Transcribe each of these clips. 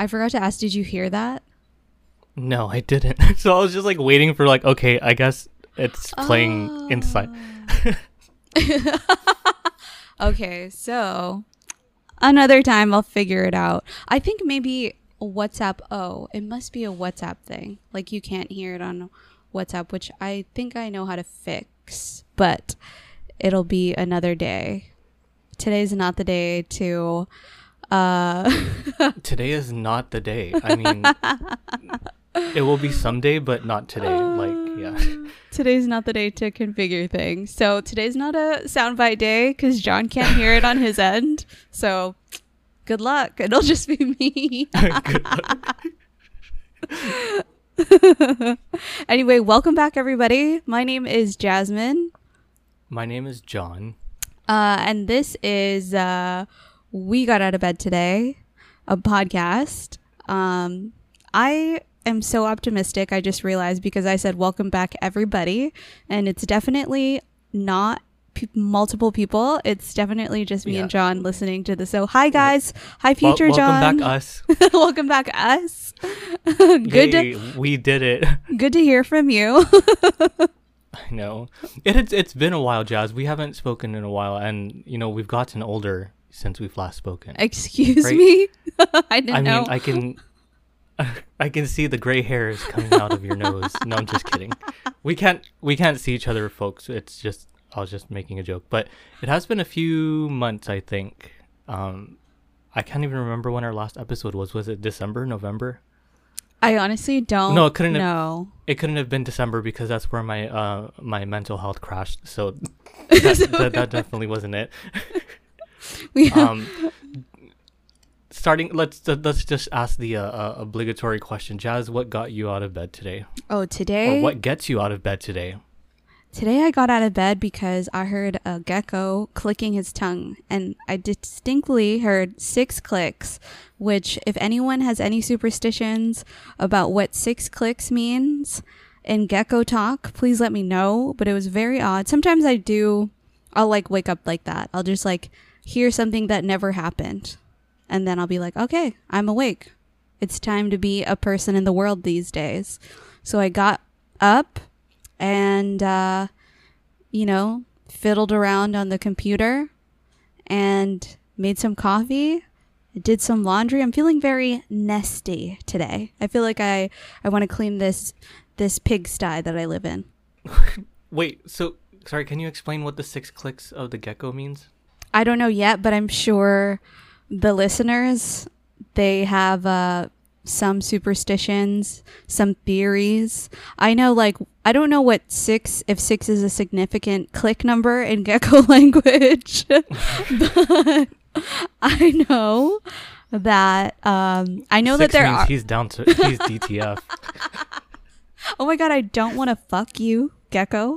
I forgot to ask, did you hear that? No, I didn't. so I was just like waiting for like, okay, I guess it's playing Oh. inside. Okay, so another time I'll figure it out. I think maybe WhatsApp. Oh, it must be a WhatsApp thing. Like you can't hear it on WhatsApp, which I think I know how to fix, but it'll be another day. Today's not the day to. Uh, Today is not the day. I mean, it will be someday, but not today. Like, yeah. today's not the day to configure things. So today's not a soundbite day because John can't hear it on his end. So good luck. It'll just be me. Anyway, welcome back, everybody. My name is Jasmine, My name is John. uh, and this is uh, We Got Out of Bed Today, a podcast. Um, I am so optimistic. I just realized because I said welcome back, everybody, and it's definitely not. Multiple people. It's definitely just me Yeah. and John listening to the so. Hi guys. Hi future welcome John. back, us. welcome back us. good to we did it. good to hear from you. I know. It, it's it's been a while, Jazz. We haven't spoken in a while, and you know we've gotten older since we've last spoken. Excuse Right. me. I didn't know. I know. mean, I can, I can see the gray hairs coming out of your nose. No, I'm just kidding. We can't, we can't see each other, folks. It's just, I was just making a joke. But it has been a few months, I think. Um, I can't even remember when our last episode was. Was it December, November? I honestly don't. No, it couldn't have- know. It couldn't have been December because that's where my uh my mental health crashed. So that, that, that definitely wasn't it. We um starting let's let's just ask the uh, uh, obligatory question jazz what got you out of bed today oh, today. or what gets you out of bed today Today I got out of bed because I heard a gecko clicking his tongue, and I distinctly heard six clicks. Which, if anyone has any superstitions about what six clicks means in gecko talk, please let me know. But it was very odd. Sometimes I do. I'll like wake up like that. I'll just like hear something that never happened, and then I'll be like, okay, I'm awake. It's time to be a person in the world these days. So I got up and uh, you know fiddled around on the computer and made some coffee did some laundry. I'm feeling very nesty today. I feel like i i want to clean this this pigsty that i live in. Wait so sorry can you explain what the six clicks of the gecko means i don't know yet but i'm sure the listeners they have uh some superstitions some theories. I know like i don't know what six if six is a significant click number in gecko language but i know that um i know that Six there means are he's down to he's dtf oh my god i don't want to fuck you gecko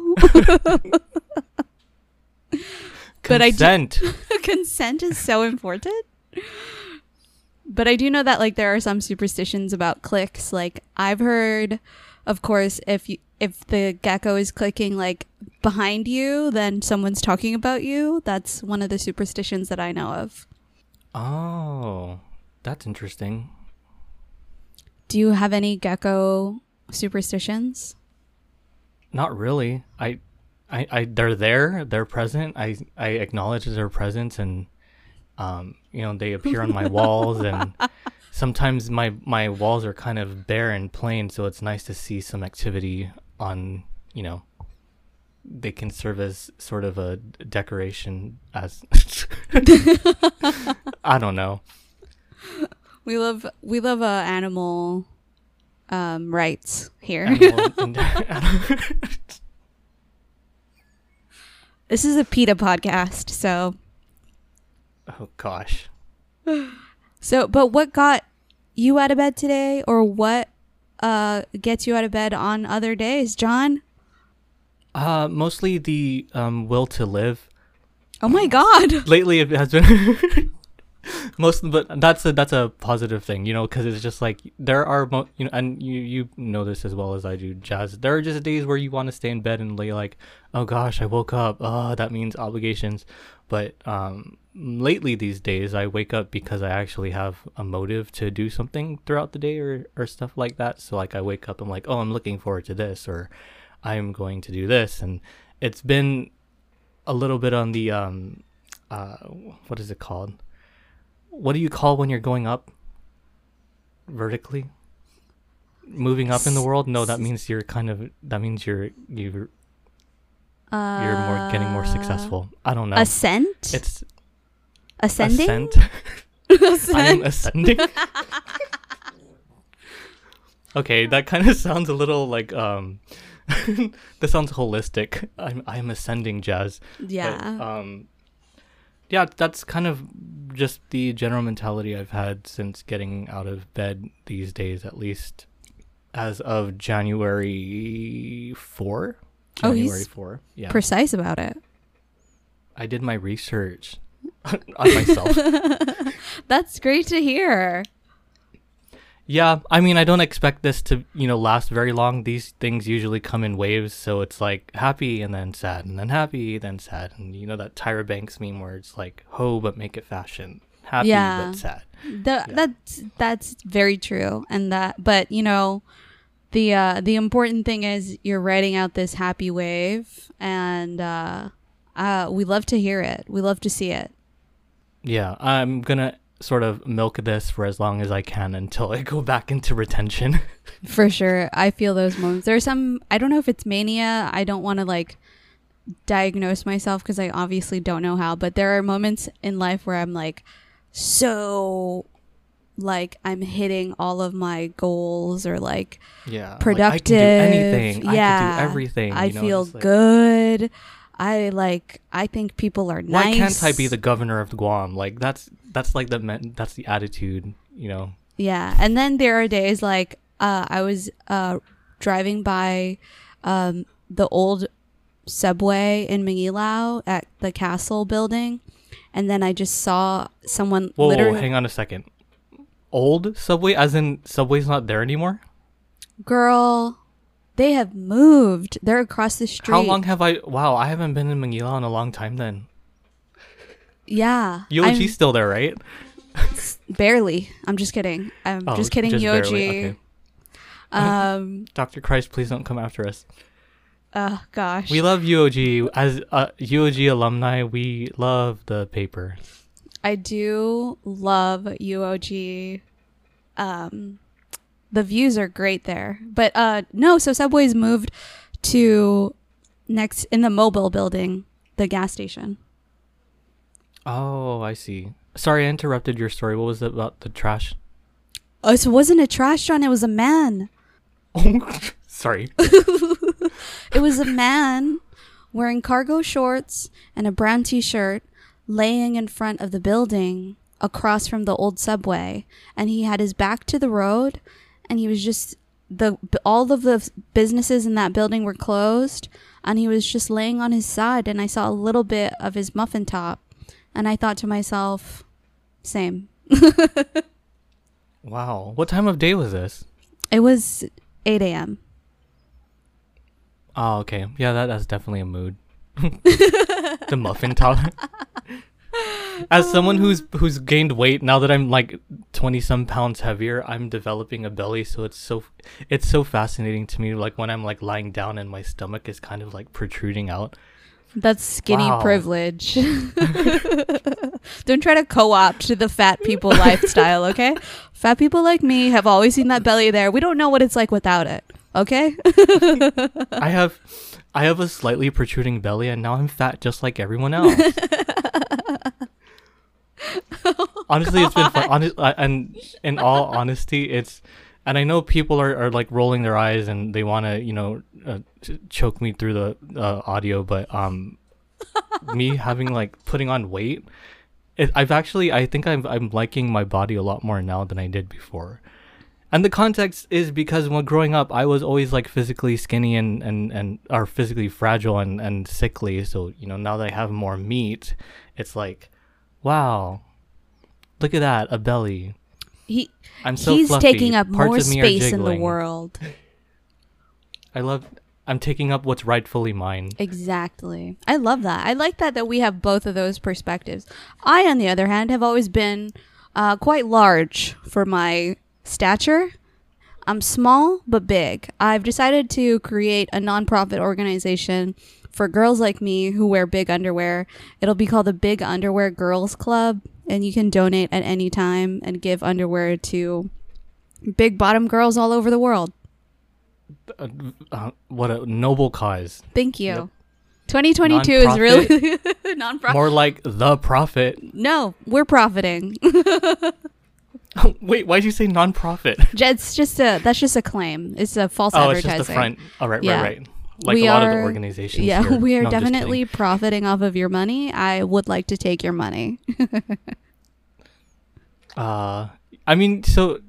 But I do- consent consent is so important. But I do know that like there are some superstitions about clicks. Like I've heard, of course, if you if the gecko is clicking like behind you, then someone's talking about you. That's one of the superstitions that I know of. oh that's interesting Do you have any gecko superstitions? Not really. I, I, I they're there. They're present. I, I acknowledge their presence, and um, you know, they appear on my walls, and sometimes my my walls are kind of bare and plain, so it's nice to see some activity on. You know, they can serve as sort of a decoration. As I don't know. We love we love uh, animal um, rights here. Animal- this is a PETA podcast, so oh gosh. So, but what got you out of bed today, or what uh, gets you out of bed on other days, John? Uh, mostly the um will to live. Oh my God! lately it has been most but that's a that's a positive thing you know because it's just like there are mo- you know and you you know this as well as i do jazz. There are just days where you want to stay in bed and lay like oh gosh i woke up. Oh that means obligations. But um lately these days i wake up because i actually have a motive to do something throughout the day or or stuff like that. So like i wake up i'm like oh i'm looking forward to this or i'm going to do this. And it's been a little bit on the um uh what is it called what do you call when you're going up vertically? Moving up in the world? No that means you're kind of that means you're you're Uh, you're more getting more successful. I don't know. Ascent? it's Ascending? ascent. I am ascending. Okay that kind of sounds a little like um that sounds holistic. I'm i'm ascending jazz. Yeah. But, um, yeah, that's kind of just the general mentality I've had since getting out of bed these days, at least as of January 4. Oh, he's January 4. Yeah. Precise about it. I did my research on myself. That's great to hear. Yeah, I mean, I don't expect this to, you know, last very long. These things usually come in waves, so it's like happy and then sad and then happy, then sad. And you know that Tyra Banks meme where it's like ho but make it fashion. Happy Yeah. but sad. The, That's that's very true, and that. But you know, the uh, the important thing is you're writing out this happy wave, and uh, uh, we love to hear it. We love to see it. Yeah, I'm gonna sort of milk this for as long as I can until I go back into retention. For sure, I feel those moments. There's some. I don't know if it's mania. I don't want to like diagnose myself because I obviously don't know how. But there are moments in life where I'm like so like I'm hitting all of my goals or like yeah, productive. Like, I can do anything. I Yeah. can do everything. I you know, feel like, good. I like. I think people are nice Why can't I be the governor of Guam? Like that's that's like the men- that's the attitude. You know. Yeah, and then there are days like uh, I was uh, driving by um, the old subway in Mangilao at the castle building, and then I just saw someone Whoa, whoa, hang on a second. Old subway, as in subway's not there anymore. Girl, they have moved. They're across the street. How long have I? Wow, I haven't been in Mangilao in a long time. Then Yeah, UOG's I'm- still there, right? barely. I'm just kidding. I'm Oh, just kidding, just UOG. barely, okay. Um. Doctor Krise, please don't come after us. Oh gosh. We love UOG as uh, UOG alumni. We love the paper. I do love UOG. Um, the views are great there, but uh, no. So Subway's moved to next in the mobile building, the gas station. Oh, I see. Sorry, I interrupted your story. What was it about the trash? Oh, so it wasn't a trash John. It was a man. Oh, sorry. It was a man wearing cargo shorts and a brown T-shirt, laying in front of the building across from the old subway, and he had his back to the road, and he was just the all of the businesses in that building were closed, and he was just laying on his side, and I saw a little bit of his muffin top, and I thought to myself, same. Wow. What time of day was this? It was 8 a.m. Oh, okay. Yeah, that, that's definitely a mood. the muffin top. As someone who's who's gained weight now that I'm like twenty some pounds heavier, I'm developing a belly. So it's so it's so fascinating to me. Like when I'm like lying down and my stomach is kind of like protruding out. That's skinny Wow. privilege. Don't try to co-opt the fat people lifestyle, okay? Fat people like me have always seen that belly there. We don't know what it's like without it, okay? I have I have a slightly protruding belly, and now I'm fat just like everyone else. Honestly, it's been fun. Honest, uh, and in all honesty, it's and I know people are, are like rolling their eyes and they want to you know uh, ch- choke me through the uh, audio, but um, me having like putting on weight, it, I've actually I think I'm I'm liking my body a lot more now than I did before. And the context is because when growing up, I was always like physically skinny and and and or physically fragile and and sickly. So you know now that I have more meat, it's like, wow, Look at that, a belly. He I'm so he's fluffy. taking up Parts more of me are space in the world. I love. I'm taking up what's rightfully mine. Exactly. I love that. I like that that we have both of those perspectives. I, on the other hand, have always been uh, quite large for my stature. I'm small but big. I've decided to create a nonprofit organization for girls like me who wear big underwear. It'll be called the Big Underwear Girls Club, and you can donate at any time and give underwear to big bottom girls all over the world. Uh, uh, what a noble cause. Thank you. Yep. 2022 is really non-profit. More like the profit. No, we're profiting. Wait, why'd you say non-profit? it's just a that's just a claim. It's a false Oh, it's advertising. just the front. Oh, right, Yeah. right, right. Like We a lot of the are- organizations. Yeah, here. we are No, I'm just kidding. definitely profiting off of your money. I would like to take your money. Uh, I mean, so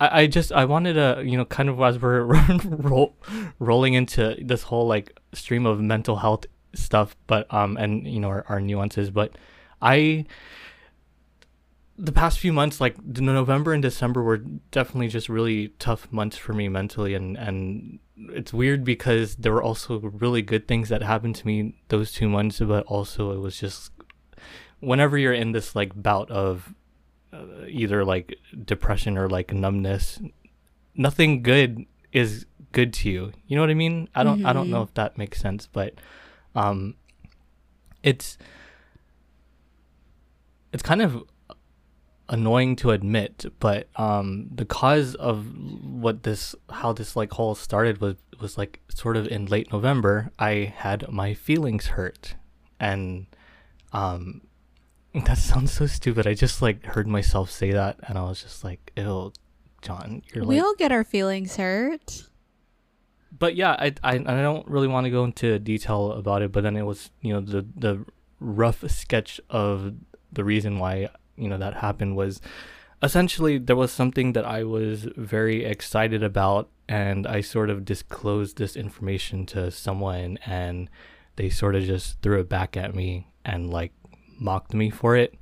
I, I just I wanted to you know kind of as we're roll, rolling into this whole like stream of mental health stuff, but um and you know our, our nuances, but I the past few months like November and December were definitely just really tough months for me mentally and and it's weird because there were also really good things that happened to me those two months but also it was just whenever you're in this like bout of uh, either like depression or like numbness nothing good is good to you you know what i mean i don't i don't know Mhm. if that makes sense but um it's it's kind of annoying to admit but um the cause of what this how this like whole started was was like sort of in late november i had my feelings hurt and um that sounds so stupid i just like heard myself say that and i was just like ew john you're like we like all get our feelings hurt. but yeah, I, I I don't really want to go into detail about it. But then it was you know the the rough sketch of the reason why you know that happened was essentially there was something that I was very excited about, and I sort of disclosed this information to someone, and they sort of just threw it back at me and like mocked me for it.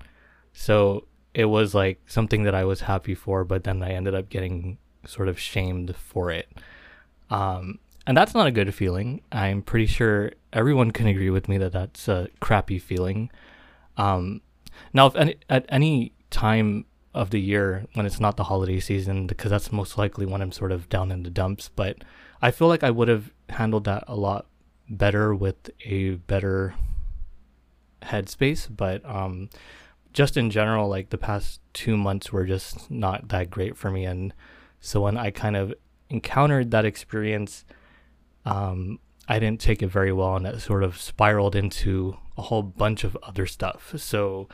So it was like something that I was happy for, but then I ended up getting sort of shamed for it. Um, and that's not a good feeling. I'm pretty sure everyone can agree with me that that's a crappy feeling. Um, now, if any, at any time of the year when it's not the holiday season, because that's most likely when I'm sort of down in the dumps, but I feel like I would have handled that a lot better with a better headspace. But um, just in general, like the past two months were just not that great for me. And so when I kind of encountered that experience, um, I didn't take it very well, and it sort of spiraled into a whole bunch of other stuff. So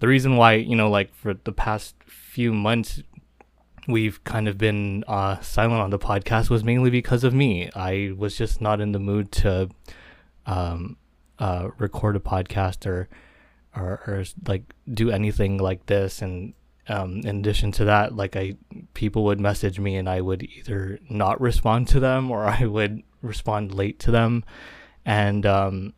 the reason why, you know, like for the past few months, we've kind of been uh, silent on the podcast was mainly because of me. I was just not in the mood to um, uh, record a podcast or, or or like do anything like this. And um, in addition to that, like I people would message me and I would either not respond to them or I would respond late to them. And um,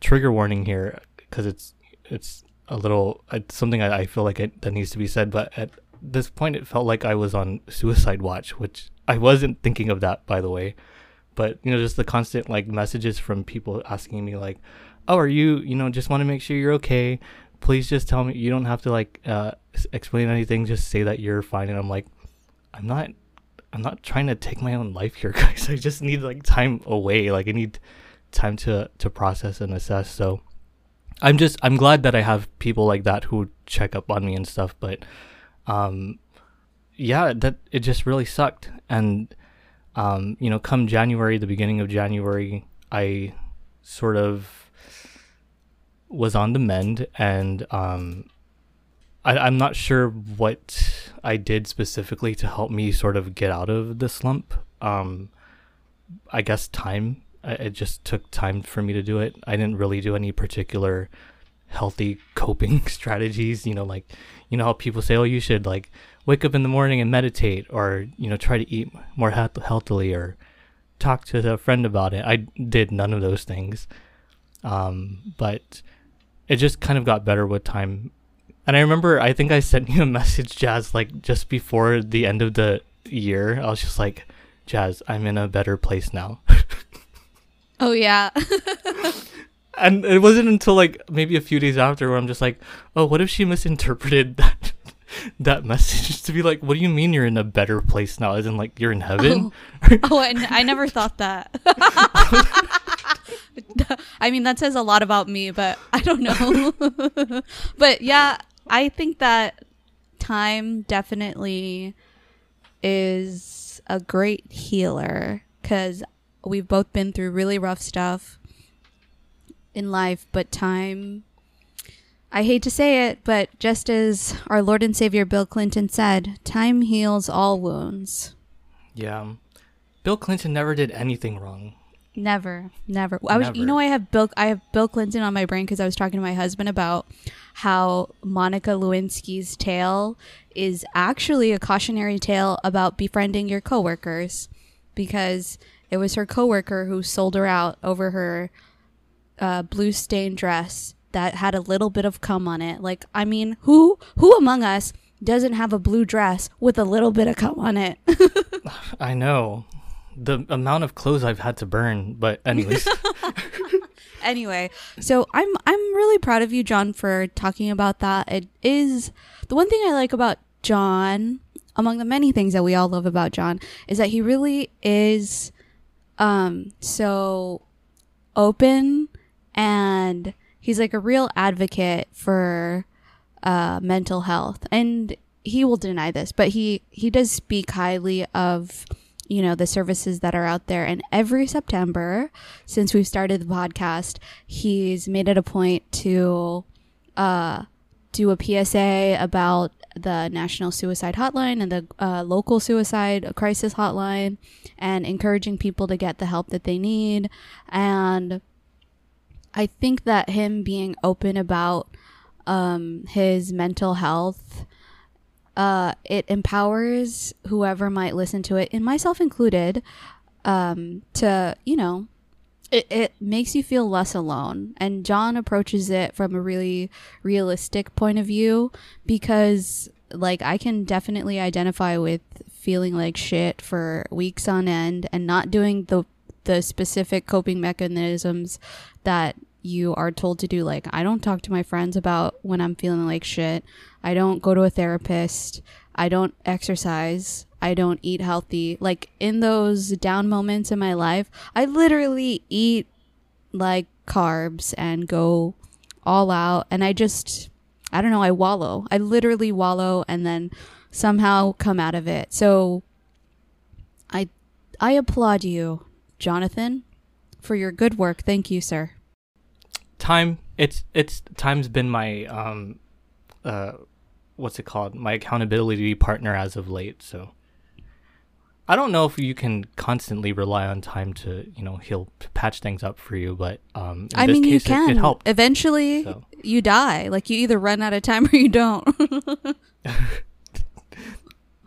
trigger warning here because it's it's a little it's something I, I feel like it, that needs to be said. But at this point, it felt like I was on suicide watch, which I wasn't thinking of that, by the way. But you know, just the constant like messages from people asking me like, "Oh, are you? You know, just want to make sure you're okay. Please just tell me. You don't have to like uh, explain anything. Just say that you're fine." And I'm like, I'm not. I'm not trying to take my own life here, guys. I just need like time away. Like I need time to to process and assess. So I'm just I'm glad that I have people like that who check up on me and stuff. But um, yeah, that it just really sucked. And um, you know, come January, the beginning of January, I sort of was on the mend, and um, I, I'm not sure what I did specifically to help me sort of get out of the slump. Um, I guess time. It just took time for me to do it. I didn't really do any particular healthy coping strategies. You know, like you know how people say, "Oh, you should like wake up in the morning and meditate," or you know, try to eat more health- healthily, or talk to a friend about it. I did none of those things, um, but it just kind of got better with time. And I remember, I think I sent you a message, Jazz, like just before the end of the year. I was just like, Jazz, I'm in a better place now. Oh yeah. and it wasn't until like maybe a few days after where I'm just like, oh, what if she misinterpreted that that message to be like, what do you mean you're in a better place now? As in like you're in heaven? Oh, oh I, n- I never thought that. I mean, that says a lot about me, but I don't know. but yeah, I think that time definitely is a great healer because we've both been through really rough stuff in life, but time. I hate to say it, but just as our Lord and Savior Bill Clinton said, time heals all wounds. Yeah. Bill Clinton never did anything wrong. Never, never. I was, you know, I have Bill, I have Bill Clinton on my brain because I was talking to my husband about how Monica Lewinsky's tale is actually a cautionary tale about befriending your coworkers, because it was her coworker who sold her out over her uh, blue stained dress that had a little bit of cum on it. Like, I mean, who who among us doesn't have a blue dress with a little bit of cum on it? I know the amount of clothes I've had to burn, but anyways. anyway, so I'm I'm really proud of you, John, for talking about that. It is the one thing I like about John, among the many things that we all love about John, is that he really is um so open and he's like a real advocate for uh mental health. And he will deny this, but he he does speak highly of you know the services that are out there. And every september since we've started the podcast he's made it a point to uh do a psa about the national suicide hotline and the uh, local suicide crisis hotline and encouraging people to get the help that they need. And i think that him being open about um, his mental health uh, it empowers whoever might listen to it, and myself included, um, to, you know, it, it makes you feel less alone. And John approaches it from a really realistic point of view because, like, I can definitely identify with feeling like shit for weeks on end and not doing the the specific coping mechanisms that you are told to do. Like, I don't talk to my friends about when I'm feeling like shit. I don't go to a therapist. I don't exercise. I don't eat healthy. Like, in those down moments in my life, I literally eat like carbs and go all out. And I just, I don't know, I wallow. I literally wallow and then somehow come out of it. So, I, I applaud you, Jonathan, for your good work. Thank you, sir time it's it's time's been my um uh what's it called? My accountability partner as of late so. I don't know if you can constantly rely on time to you know he'll patch things up for you but um i mean you can it, it helped. Eventually so. you die. Like you either run out of time or you don't.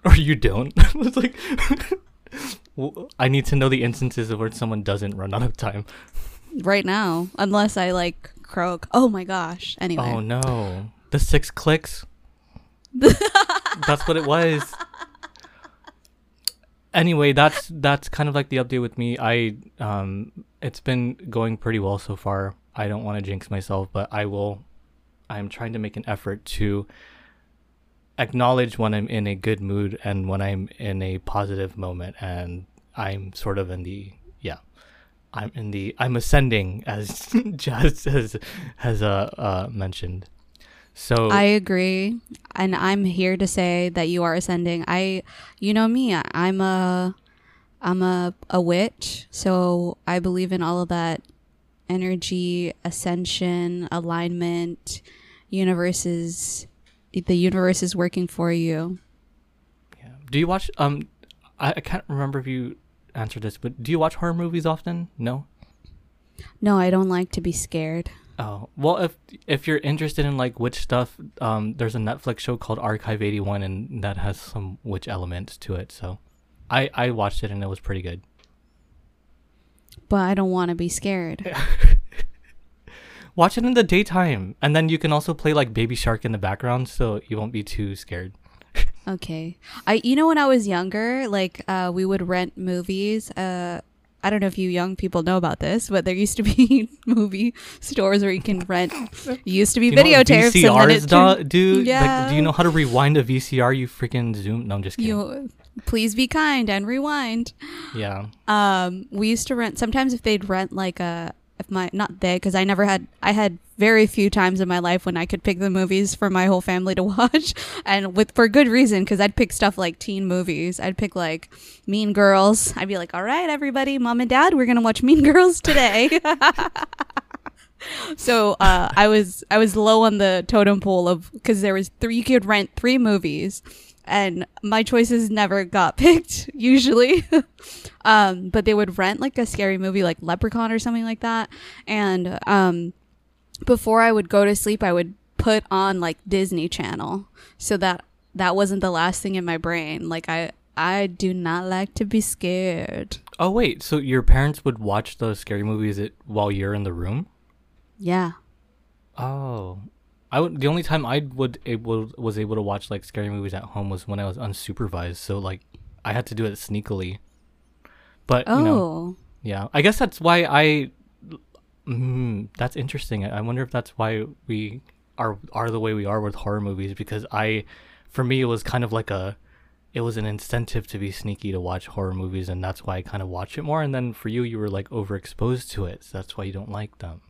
Or you don't. It's like i need to know the instances of where someone doesn't run out of time right now, unless I like croak. Oh my gosh. Anyway. Oh no. The six clicks. that's what it was. Anyway, that's that's kind of like the update with me. I um it's been going pretty well so far. I don't want to jinx myself, but I will I'm trying to make an effort to acknowledge when I'm in a good mood and when I'm in a positive moment and I'm sort of in the I'm in the I'm ascending as Jazz has has uh, uh mentioned. So I agree, and I'm here to say that you are ascending. I, you know me, I'm a, I'm a a witch, so I believe in all of that energy, ascension, alignment. Universes, the universe is working for you. Yeah. Do you watch? Um, I, I can't remember if you answer this, but do you watch horror movies often? No. No, I don't like to be scared. Oh well, if if you're interested in like witch stuff, um, there's a Netflix show called Archive 81, and that has some witch elements to it. So, I I watched it and it was pretty good. But I don't want to be scared. Watch it in the daytime, and then you can also play like Baby Shark in the background, so you won't be too scared. Okay. I you know when I was younger, like uh we would rent movies. Uh I don't know if you young people know about this, but there used to be movie stores where you can rent. Used to be Do you videotapes. VCRs turned- do? Like, Yeah. do you know how to rewind a VCR? You freaking zoom. No, I'm just kidding. you please be kind and rewind. yeah. Um, we used to rent sometimes if they'd rent like a if my not they because I never had I had very few times in my life when I could pick the movies for my whole family to watch. And with for good reason because I'd pick stuff like teen movies. I'd pick like Mean Girls. I'd be like all right everybody mom and dad we're gonna watch Mean Girls today. So uh, I was I was low on the totem pole of because there was three you could rent three movies and my choices never got picked usually. Um but they would rent like a scary movie like leprechaun or something like that. And um before i would go to sleep i would put on like disney channel so that that wasn't the last thing in my brain. Like i i do not like to be scared. Oh wait, so your parents would watch those scary movies it, while you're in the room? yeah. Oh, I would. The only time I would able was able to watch like scary movies at home was when I was unsupervised. So like, I had to do it sneakily. But oh you know, yeah, I guess that's why I. Mm, that's interesting. I I wonder if that's why we are are the way we are with horror movies because I, for me, it was kind of like a, it was an incentive to be sneaky to watch horror movies, and that's why I kind of watch it more. And then for you, you were like overexposed to it, so that's why you don't like them.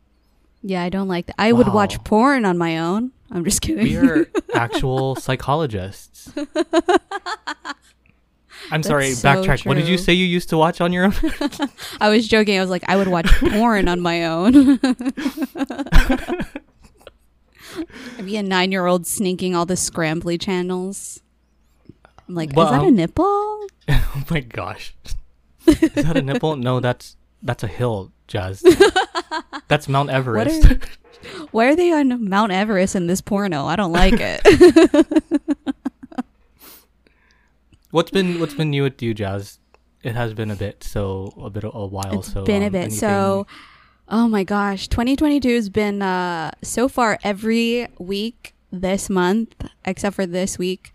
Yeah i don't like that i would watch porn on my own i'm just kidding We are actual psychologists. I'm sorry, so backtrack. What did you say you used to watch on your own? I was joking. I was like, I would watch porn on my own. I'd be a nine year old sneaking all the scrambly channels. I'm like, Well, is that a um, nipple? oh my gosh. Is that a nipple? No, that's that's a hill, Jazz. That's Mount Everest. are- Why are they on Mount Everest in this porno? I don't like it. what's been what's been new with you, Jazz? It has been a bit, so a bit a while. It's so been a um, bit. anything- So, oh my gosh, 2022 has been uh, so far every week this month, except for this week.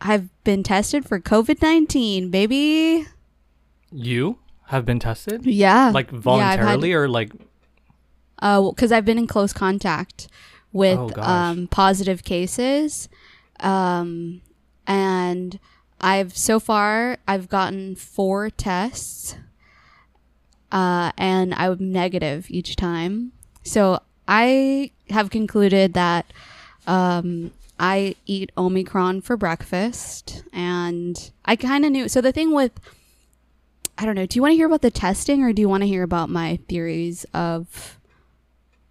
I've been tested for COVID 19, baby. you have been tested, Yeah. like Yeah, had- voluntarily or like Uh, because I've been in close contact with Oh, um, positive cases, um, and I've so far I've gotten four tests, uh, and I'm negative each time. So I have concluded that um, I eat Omicron for breakfast, and I kind of knew. So the thing with I don't know. Do you want to hear about the testing, or do you want to hear about my theories of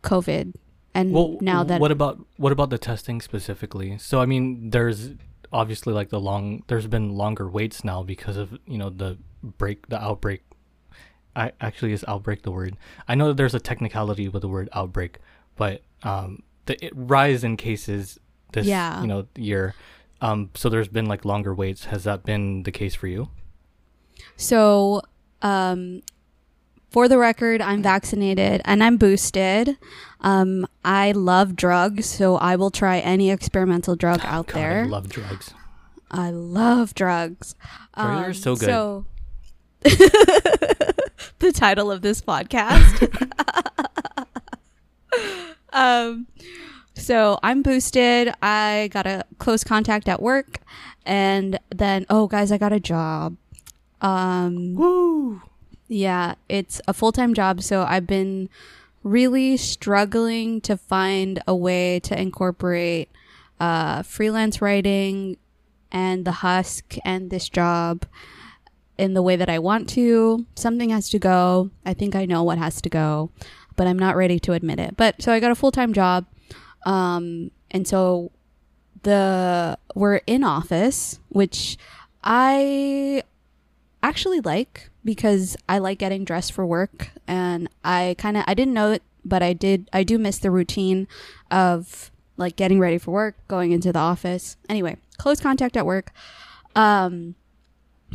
COVID? And Well, now that what about what about the testing specifically? So I mean, there's obviously like the long. There's been longer waits now because of you know the break, the outbreak. I actually is outbreak the word. I know that there's a technicality with the word outbreak, but um, the it, rise in cases this Yeah. you know year. Um, so there's been like longer waits. Has that been the case for you? So, um, for the record, I'm vaccinated and I'm boosted. Um, I love drugs, so I will try any experimental drug out God, there. I love drugs. I love drugs. Drugs are so good. So, the title of this podcast. um, so I'm boosted. I got a close contact at work, and then oh, guys, I got a job. Um, Woo! yeah, it's a full time job, so I've been really struggling to find a way to incorporate uh, freelance writing and the husk and this job in the way that I want to. Something has to go. I think I know what has to go, but I'm not ready to admit it. But so I got a full time job, um, and so the we're in office, which I actually like because I like getting dressed for work and I kind of I didn't know it but I did I do miss the routine of like getting ready for work, going into the office. Anyway, close contact at work. Um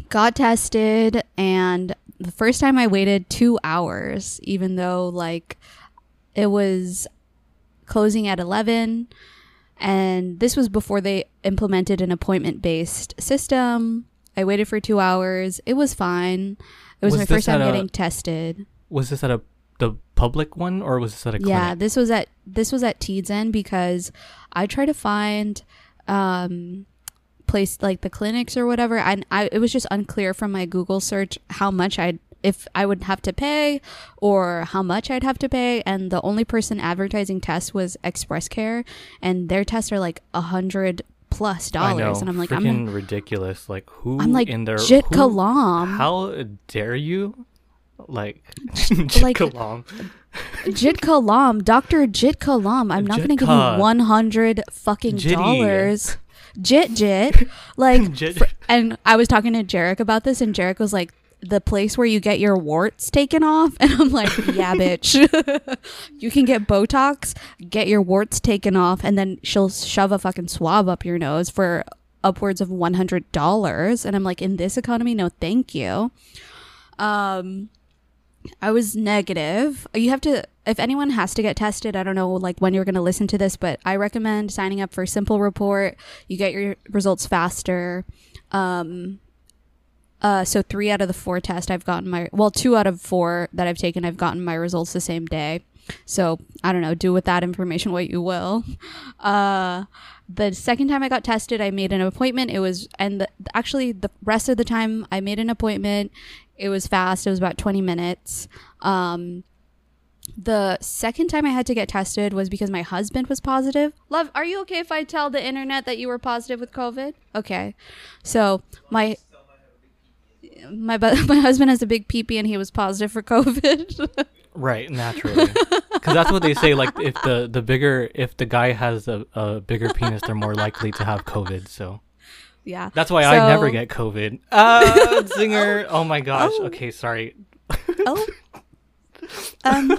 got tested and the first time I waited 2 hours even though like it was closing at 11 and this was before they implemented an appointment based system. I waited for 2 hours. It was fine. It was, Was my first time a- getting tested. Was this at a the public one or was this at a clinic? Yeah, this was at this was at Teeds End because I tried to find um place like the clinics or whatever and I it was just unclear from my Google search how much I'd if I would have to pay or how much I'd have to pay and the only person advertising tests was Express Care and their tests are like a hundred plus dollars and I'm like freaking I'm ridiculous. Like who I'm like in their Jit who- Kalam How dare you? Like Jit Like- Kalam. Jit Kalam, Dr. Jit Kalam. I'm not Jit going to give you 100 fucking Jitty. dollars. Jit Jit. Like, Jit- fr- and I was talking to Jarek about this, and Jarek was like, the place where you get your warts taken off. And I'm like, yeah, bitch. you can get Botox, get your warts taken off, and then she'll shove a fucking swab up your nose for upwards of $100. And I'm like, in this economy, no, thank you. Um, I was negative. You have to, if anyone has to get tested, I don't know like when you're going to listen to this, but I recommend signing up for Simple Report. You get your results faster. Um, uh, so three out of the four tests I've gotten my, well, two out of four that I've taken, I've gotten my results the same day. So I don't know, do with that information what you will. Uh, the second time I got tested, I made an appointment. It was, and the, actually the rest of the time I made an appointment. It was fast. It was about 20 minutes. Um, the second time I had to get tested was because my husband was positive. Love, are you okay if I tell the internet that you were positive with COVID? Okay. So my my bu- my husband has a big peepee and he was positive for COVID. Right, naturally. Because that's what they say. Like, if the the bigger, if the guy has a, a bigger penis, they're more likely to have COVID. So yeah. that's why I never get COVID. Uh, singer. Oh my gosh. Oh. Okay, sorry. Oh. Um.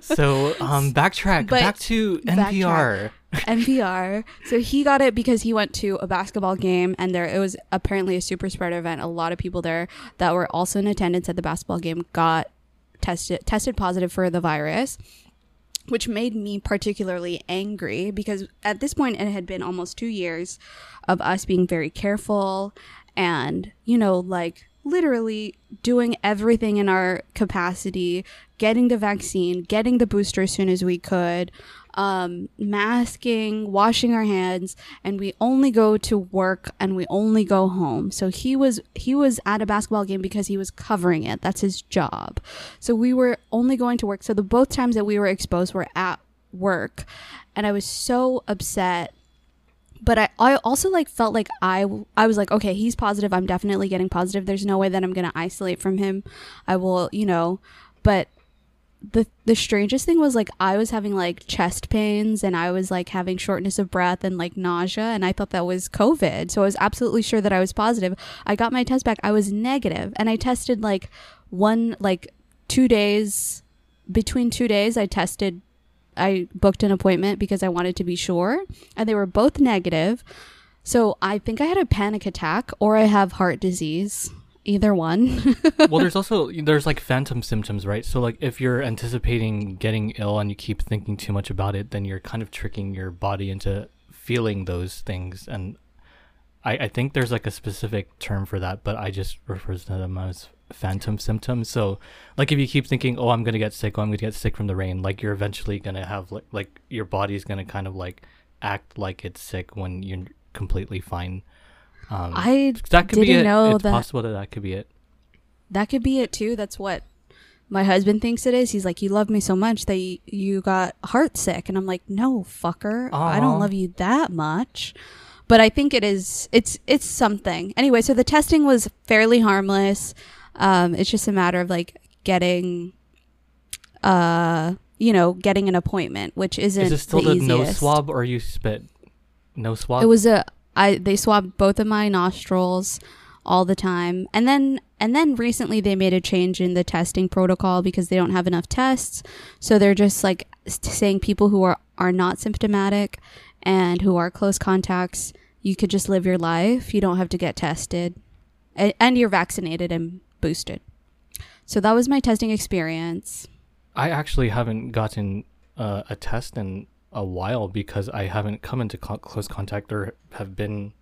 So, um, backtrack But- back to NPR. NPR. So he got it because he went to a basketball game and there it was apparently a super spreader event. A lot of people there that were also in attendance at the basketball game got tested tested positive for the virus. Which made me particularly angry because at this point it had been almost two years of us being very careful and, you know, like literally doing everything in our capacity, getting the vaccine, getting the booster as soon as we could, um, masking, washing our hands, and we only go to work and we only go home. So he was he was at a basketball game because he was covering it. That's his job. So we were only going to work. So the both times that we were exposed were at work, and I was so upset but I, I also like felt like I I was like okay he's positive I'm definitely getting positive there's no way that I'm gonna isolate from him I will you know but the the strangest thing was like I was having like chest pains and I was like having shortness of breath and like nausea and I thought that was COVID so I was absolutely sure that I was positive I got my test back I was negative and I tested like one like two days between two days I tested I booked an appointment because I wanted to be sure, and they were both negative. So I think I had a panic attack or I have heart disease. Either one. well, there's also there's like phantom symptoms, right? So like if you're anticipating getting ill and you keep thinking too much about it, then you're kind of tricking your body into feeling those things. And I, I think there's like a specific term for that, but I just refer to them as phantom symptoms. So like if you keep thinking, oh, I'm gonna get sick, oh, I'm gonna get sick from the rain, like you're eventually gonna have like like your body's gonna kind of like act like it's sick when you're completely fine. Um, I that could be it. know it's that possible that that could be it. that could be it too. That's what my husband thinks it is. He's like, "You love me so much that you, you got heart sick," and I'm like, "No, fucker, I don't love you that much." But I think it is. It's it's something. Anyway, so the testing was fairly harmless. Um, it's just a matter of like getting, uh, you know, getting an appointment, which isn't Is it still the the, nose swab or you spit? No swab. It was a I they swabbed both of my nostrils all the time. And then and then recently they made a change in the testing protocol because they don't have enough tests. So they're just like saying people who are are not symptomatic and who are close contacts, you could just live your life. You don't have to get tested. And, and you're vaccinated and boosted. So that was my testing experience. I actually haven't gotten uh, a test in a while because I haven't come into close contact or have been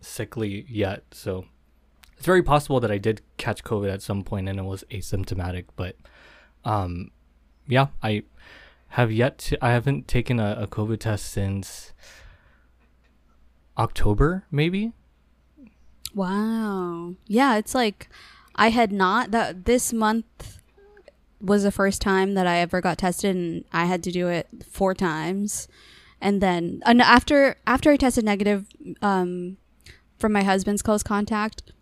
sickly yet. So it's very possible that I did catch COVID at some point and it was asymptomatic. But um, yeah, I have yet to. I haven't taken a, a COVID test since October, maybe. Wow. Yeah, it's like I had not that this month was the first time that I ever got tested and I had to do it four times. And then and after after I tested negative um from my husband's close contact,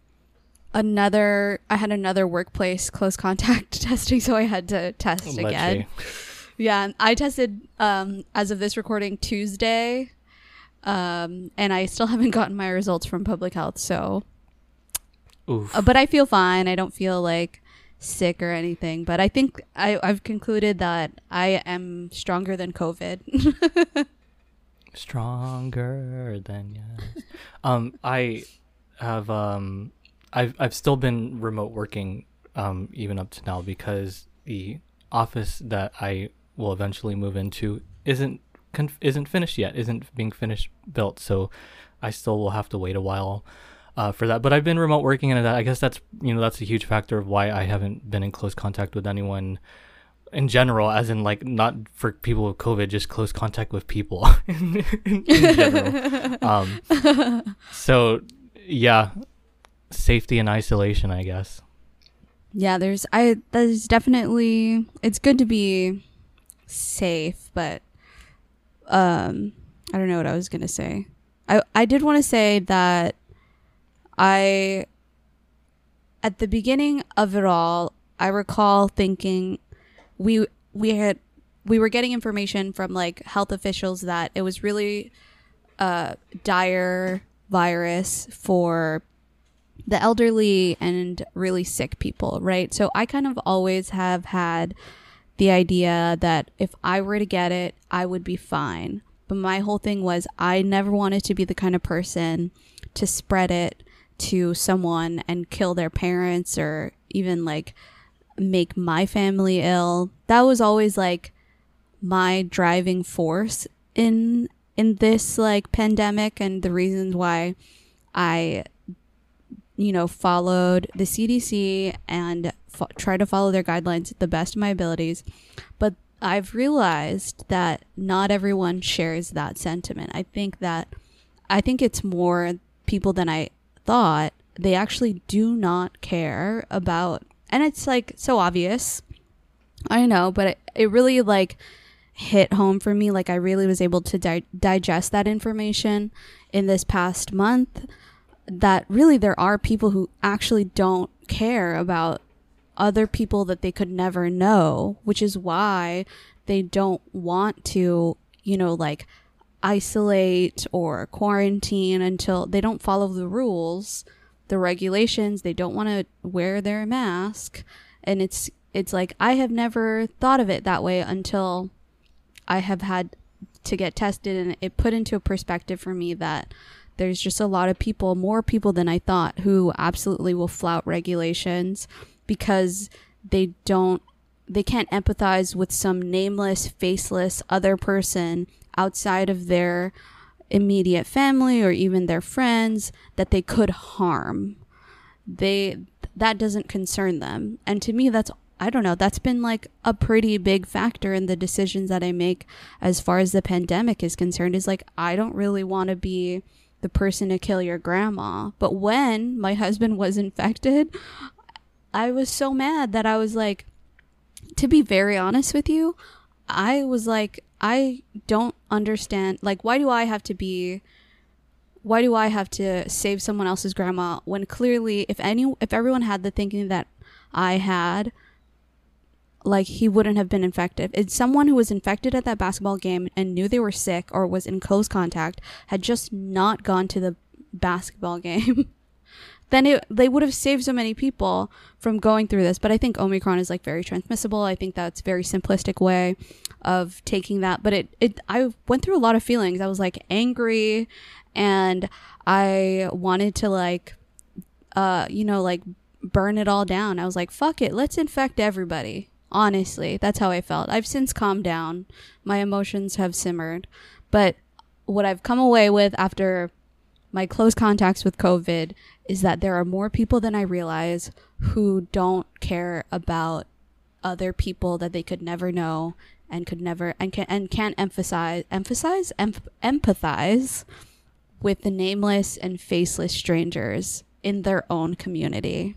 another I had another workplace close contact testing so I had to test Leche. again. Yeah, I tested um as of this recording Tuesday. Um and I still haven't gotten my results from public health, so Oof. uh, but I feel fine. I don't feel like sick or anything. But I think I, I've concluded that I am stronger than COVID. Stronger than yes. um, I have um, I've I've still been remote working um even up to now because the office that I will eventually move into isn't conf- isn't finished yet, isn't being finished built. So I still will have to wait a while uh, for that. But I've been remote working, and that I guess that's you know that's a huge factor of why I haven't been in close contact with anyone in general, as in like not for people with COVID, just close contact with people in, in, in general. um, so yeah, safety and isolation, I guess. yeah, there's I there's definitely it's good to be safe, but um I don't know what I was gonna say. I I did want to say that I at the beginning of it all, I recall thinking we we had we were getting information from like health officials that it was really a dire virus for the elderly and really sick people, right? So I kind of always have had the idea that if I were to get it, I would be fine. But my whole thing was I never wanted to be the kind of person to spread it to someone and kill their parents or even like make my family ill. That was always like my driving force in in this like pandemic and the reasons why I you know followed the CDC and fo- try to follow their guidelines the best of my abilities. But I've realized that not everyone shares that sentiment. I think that I think it's more people than I thought. They actually do not care about and it's like so obvious. I know, but it, it really like hit home for me. Like I really was able to di- digest that information in this past month. That really there are people who actually don't care about other people that they could never know, which is why they don't want to, you know, like isolate or quarantine until they don't follow the rules, the regulations. They don't want to wear their mask. And it's, it's like, I have never thought of it that way until I have had to get tested and it put into a perspective for me that there's just a lot of people, more people than I thought, who absolutely will flout regulations because they don't they can't empathize with some nameless, faceless other person outside of their immediate family or even their friends that they could harm. They that doesn't concern them. And to me that's I don't know, that's been like a pretty big factor in the decisions that I make as far as the pandemic is concerned is like I don't really want to be the person to kill your grandma. But when my husband was infected, I was so mad that I was like, to be very honest with you, I was like, I don't understand. Like, why do I have to be, why do I have to save someone else's grandma when clearly, if any, if everyone had the thinking that I had, like he wouldn't have been infected. It's someone who was infected at that basketball game and knew they were sick or was in close contact had just not gone to the basketball game. Then it, they would have saved so many people from going through this. But I think Omicron is like very transmissible. I think that's very simplistic way of taking that. But it, it, I went through a lot of feelings. I was like angry and I wanted to like, uh, you know, like burn it all down. I was like, fuck it. Let's infect everybody Honestly, that's how I felt. I've since calmed down. My emotions have simmered. But what I've come away with after my close contacts with COVID is that there are more people than I realize who don't care about other people that they could never know and could never and can and can't emphasize emphasize em- empathize with the nameless and faceless strangers in their own community.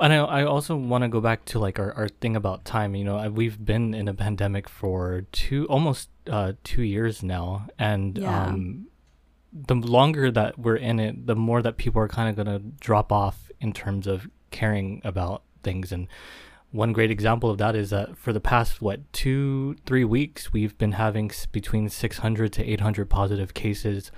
And I, I also want to go back to like our, our thing about time. You know, we've been in a pandemic for two almost uh, two years now, and Yeah. um, the longer that we're in it, the more that people are kind of going to drop off in terms of caring about things. And one great example of that is that for the past what two three weeks, we've been having between 600 to 800 positive cases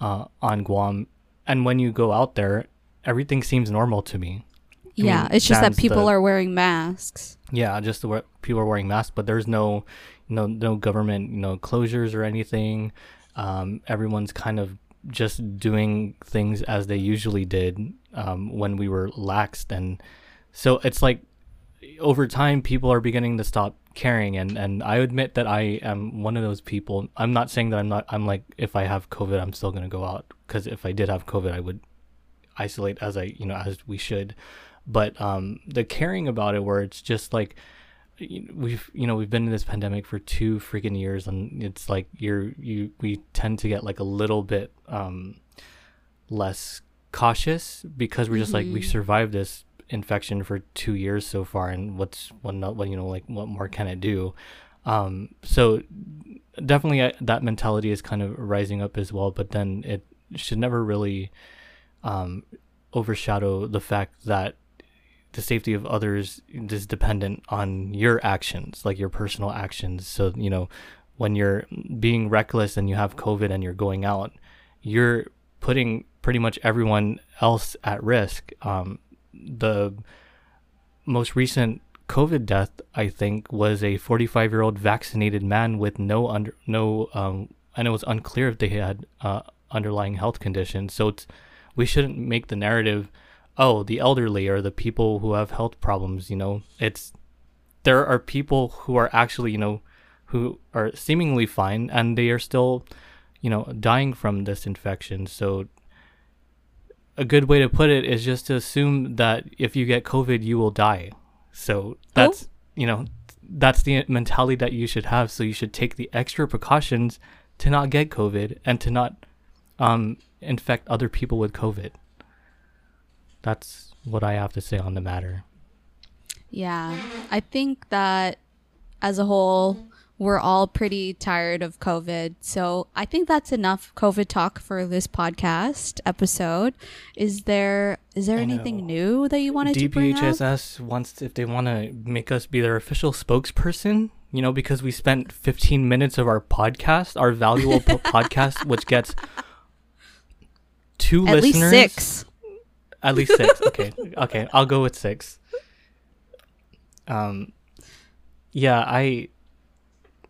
uh, on Guam, and when you go out there, everything seems normal to me. I yeah, mean, it's just that people the- are wearing masks. yeah, just the people are wearing masks, but there's no, no, no government, you know, closures or anything. Um, everyone's kind of just doing things as they usually did um, when we were laxed, and so it's like over time people are beginning to stop caring, and and I admit that I am one of those people. I'm not saying that I'm not. I'm like if I have COVID, I'm still gonna go out because if I did have COVID, I would isolate as I you know as we should but um the caring about it where it's just like we've you know we've been in this pandemic for two freaking years and it's like you're you we tend to get like a little bit um less cautious because we're just like we Mhm. survived this infection for two years so far and what's what not what you know like what more can it do um so definitely uh, that mentality is kind of rising up as well but then it should never really um overshadow the fact that the safety of others is dependent on your actions, like your personal actions. So, you know, when you're being reckless and you have COVID and you're going out, you're putting pretty much everyone else at risk. Um, the most recent COVID death, I think, was a 45 year old vaccinated man with no under no, um, and it was unclear if they had uh, underlying health conditions. So it's we shouldn't make the narrative oh the elderly or the people who have health problems you know? It's there are people who are actually you know who are seemingly fine and they are still you know dying from this infection. So a good way to put it is just to assume that if you get covid you will die. So that's you know that's the mentality that you should have. So you should take the extra precautions to not get covid and to not um infect other people with covid that's what I have to say on the matter. Yeah. I think that as a whole, we're all pretty tired of COVID. So I think that's enough COVID talk for this podcast episode. Is there is there anything new that you wanted to bring up? DPHSS wants if they want to make us be their official spokesperson, you know, because we spent 15 minutes of our podcast, our valuable podcast, which gets two At listeners. least six. At least six. Okay. Okay. I'll go with six. Um, yeah, I.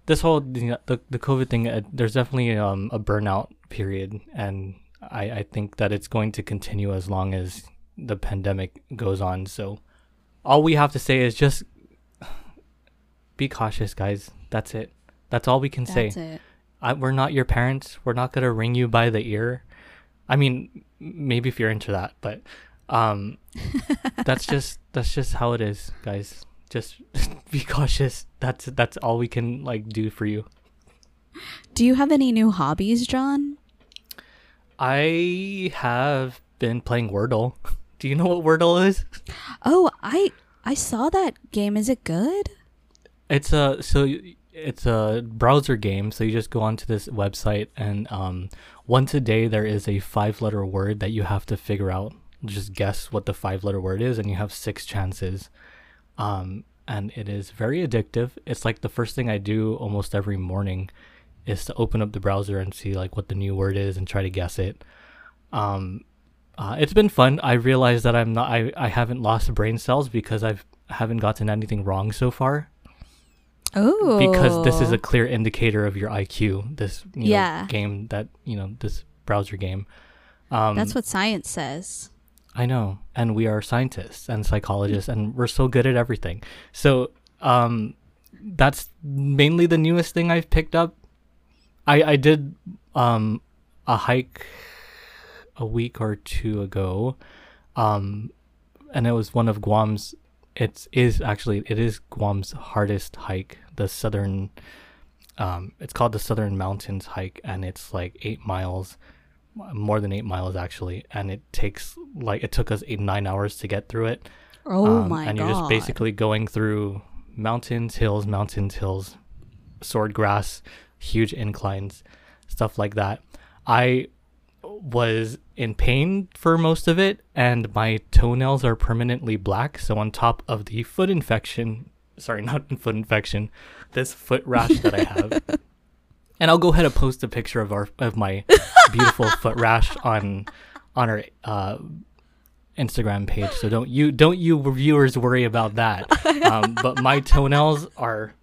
This whole the the, the COVID thing, uh, there's definitely um a burnout period, and I I think that it's going to continue as long as the pandemic goes on. So, all we have to say is just be cautious, guys. That's it. That's all we can say. That's it. I, we're not your parents. We're not gonna ring you by the ear. I mean, maybe if you're into that, but um, that's just that's just how it is, guys. Just be cautious. That's that's all we can like do for you. Do you have any new hobbies, John? I have been playing Wordle. Do you know what Wordle is? Oh, I I saw that game. Is it good? It's a so y- it's a browser game. So you just go onto this website and um, once a day there is a five letter word that you have to figure out. Just guess what the five letter word is, and you have six chances. Um, and it is very addictive. It's like the first thing I do almost every morning is to open up the browser and see like what the new word is and try to guess it. Um, uh, it's been fun. I realize that I'm not. I, I haven't lost brain cells because I've haven't gotten anything wrong so far Oh, because this is a clear indicator of your IQ. This you know, Yeah. game that you know this browser game. Um, That's what science says. I know, and we are scientists and psychologists, and we're so good at everything. So, um, that's mainly the newest thing I've picked up. I I did um a hike a week or two ago, um, and it was one of Guam's. It is actually it is Guam's hardest hike, the southern. Um, it's called the Southern Mountains hike, and it's like eight miles, more than eight miles actually, and it takes like it took us eight nine hours to get through it. Oh Um, my and you're just basically going through mountains, hills, mountains, hills, sword grass, huge inclines, stuff like that. I was in pain for most of it, and my toenails are permanently black. So on top of the foot infection, sorry, not foot infection, this foot rash that I have. And I'll go ahead and post a picture of our of my beautiful foot rash on on our uh, Instagram page. So don't you don't you viewers worry about that. Um, but my toenails are